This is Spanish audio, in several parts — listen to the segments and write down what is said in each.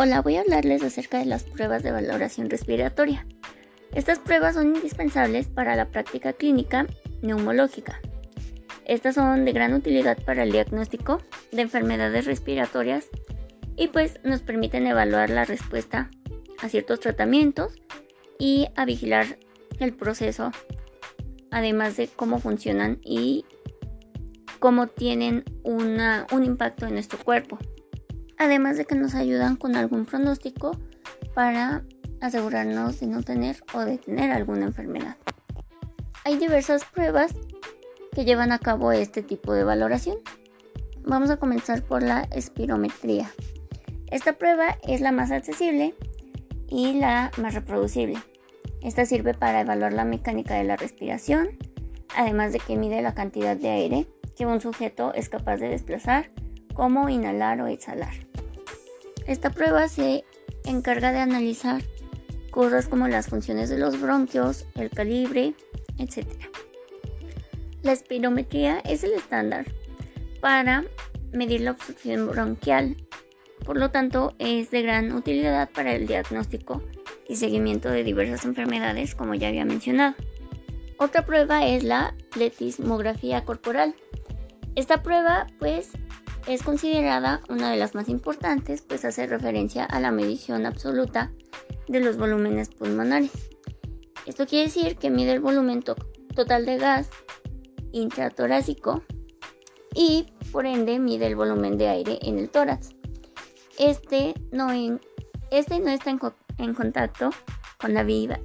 Hola, voy a hablarles acerca de las pruebas de valoración respiratoria. Estas pruebas son indispensables para la práctica clínica neumológica. Estas son de gran utilidad para el diagnóstico de enfermedades respiratorias y pues nos permiten evaluar la respuesta a ciertos tratamientos y a vigilar el proceso, además de cómo funcionan y cómo tienen un impacto en nuestro cuerpo además de que nos ayudan con algún pronóstico para asegurarnos de no tener o de tener alguna enfermedad. Hay diversas pruebas que llevan a cabo este tipo de valoración. Vamos a comenzar por la espirometría. Esta prueba es la más accesible y la más reproducible. Esta sirve para evaluar la mecánica de la respiración, además de que mide la cantidad de aire que un sujeto es capaz de desplazar, como inhalar o exhalar. Esta prueba se encarga de analizar cosas como las funciones de los bronquios, el calibre, etc. La espirometría es el estándar para medir la obstrucción bronquial, por lo tanto es de gran utilidad para el diagnóstico y seguimiento de diversas enfermedades como ya había mencionado. Otra prueba es la pletismografía corporal. Esta prueba pues es considerada una de las más importantes, pues hace referencia a la medición absoluta de los volúmenes pulmonares. Esto quiere decir que mide el volumen total de gas intratorácico y por ende mide el volumen de aire en el tórax. Este no, este no está en, contacto con la vía,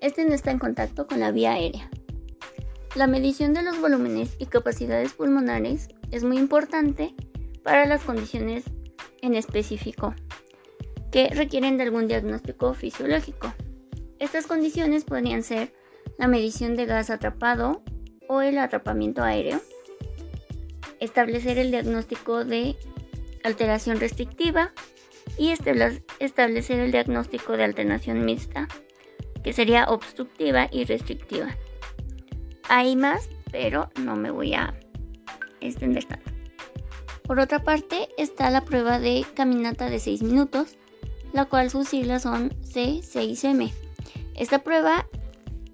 este no está en contacto con la vía aérea. La medición de los volúmenes y capacidades pulmonares es muy importante para las condiciones en específico que requieren de algún diagnóstico fisiológico. Estas condiciones podrían ser la medición de gas atrapado o el atrapamiento aéreo, establecer el diagnóstico de alteración restrictiva y establecer el diagnóstico de alternación mixta, que sería obstructiva y restrictiva. Hay más, pero no me voy a Por otra parte está la prueba de caminata de 6 minutos, la cual sus siglas son C6M. Esta prueba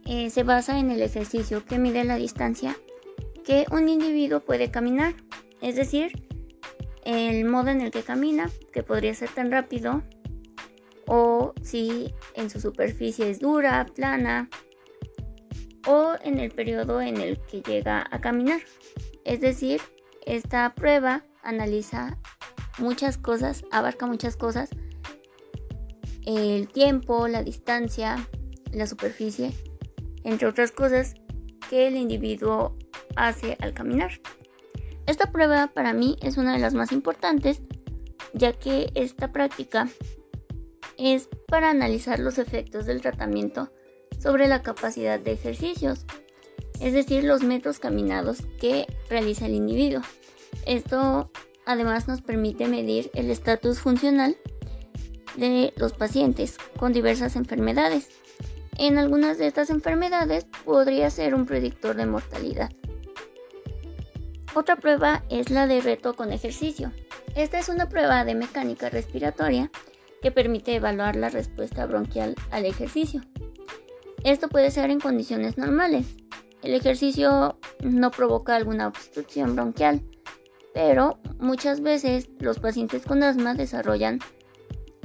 eh, se basa en el ejercicio que mide la distancia que un individuo puede caminar, es decir, el modo en el que camina, que podría ser tan rápido, o si en su superficie es dura, plana, o en el periodo en el que llega a caminar. Es decir, esta prueba analiza muchas cosas, abarca muchas cosas, el tiempo, la distancia, la superficie, entre otras cosas que el individuo hace al caminar. Esta prueba para mí es una de las más importantes, ya que esta práctica es para analizar los efectos del tratamiento sobre la capacidad de ejercicios, es decir, los metros caminados que realiza el individuo. Esto además nos permite medir el estatus funcional de los pacientes con diversas enfermedades. En algunas de estas enfermedades podría ser un predictor de mortalidad. Otra prueba es la de reto con ejercicio. Esta es una prueba de mecánica respiratoria que permite evaluar la respuesta bronquial al ejercicio. Esto puede ser en condiciones normales. El ejercicio no provoca alguna obstrucción bronquial, pero muchas veces los pacientes con asma desarrollan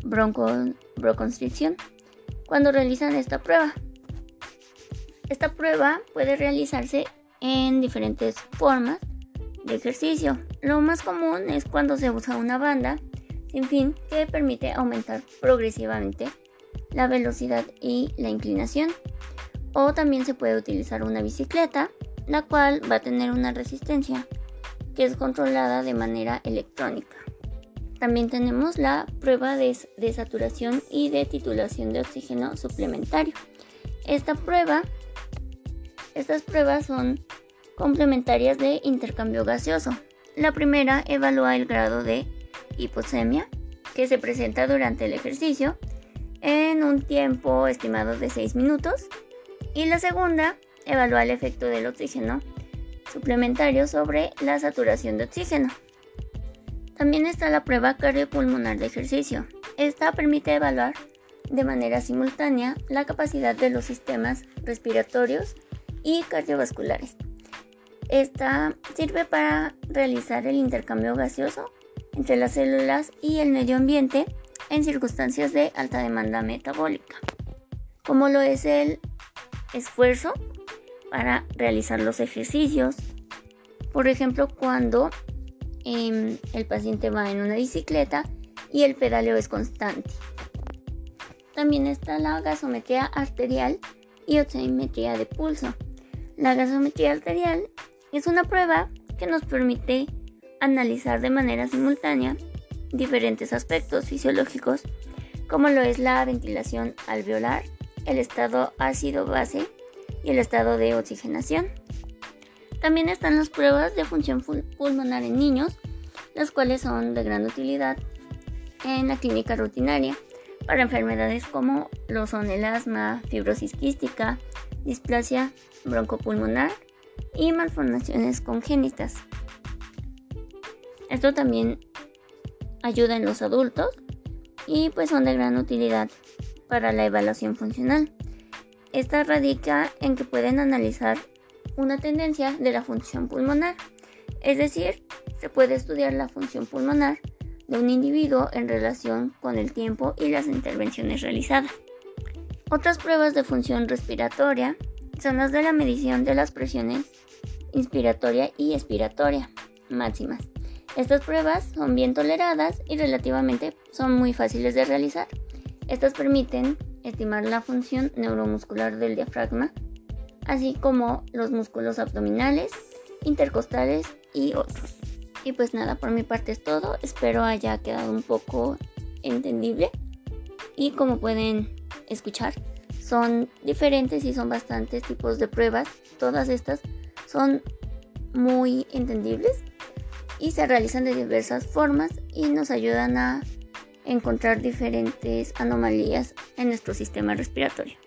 broncoconstricción cuando realizan esta prueba. Esta prueba puede realizarse en diferentes formas de ejercicio. Lo más común es cuando se usa una banda sin fin que permite aumentar progresivamente la velocidad y la inclinación. O también se puede utilizar una bicicleta, la cual va a tener una resistencia que es controlada de manera electrónica. También tenemos la prueba de, saturación y de titulación de oxígeno suplementario. Esta prueba, estas pruebas son complementarias de intercambio gaseoso. La primera evalúa el grado de hipoxemia que se presenta durante el ejercicio en un tiempo estimado de 6 minutos y la segunda evalúa el efecto del oxígeno suplementario sobre la saturación de oxígeno. También está la prueba cardiopulmonar de ejercicio. Esta permite evaluar de manera simultánea la capacidad de los sistemas respiratorios y cardiovasculares. Esta sirve para realizar el intercambio gaseoso entre las células y el medio ambiente en circunstancias de alta demanda metabólica, como lo es el esfuerzo para realizar los ejercicios, por ejemplo, cuando em, el paciente va en una bicicleta y el pedaleo es constante. También está la gasometría arterial y oximetría de pulso. La gasometría arterial es una prueba que nos permite analizar de manera simultánea diferentes aspectos fisiológicos como lo es la ventilación alveolar, el estado ácido-base y el estado de oxigenación. También están las pruebas de función pulmonar en niños, las cuales son de gran utilidad en la clínica rutinaria para enfermedades como lo son el asma, fibrosis quística, displasia broncopulmonar y malformaciones congénitas. Esto también ayuda en los adultos y pues son de gran utilidad para la evaluación funcional. Esta radica en que pueden analizar una tendencia de la función pulmonar, es decir, se puede estudiar la función pulmonar de un individuo en relación con el tiempo y las intervenciones realizadas. Otras pruebas de función respiratoria son las de la medición de las presiones inspiratoria y expiratoria máximas. Estas pruebas son bien toleradas y relativamente son muy fáciles de realizar. Estas permiten estimar la función neuromuscular del diafragma, así como los músculos abdominales, intercostales y otros. Y pues nada, por mi parte es todo. Espero haya quedado un poco entendible. Y como pueden escuchar, son diferentes y son bastantes tipos de pruebas. Todas estas son muy entendibles y se realizan de diversas formas y nos ayudan a encontrar diferentes anomalías en nuestro sistema respiratorio.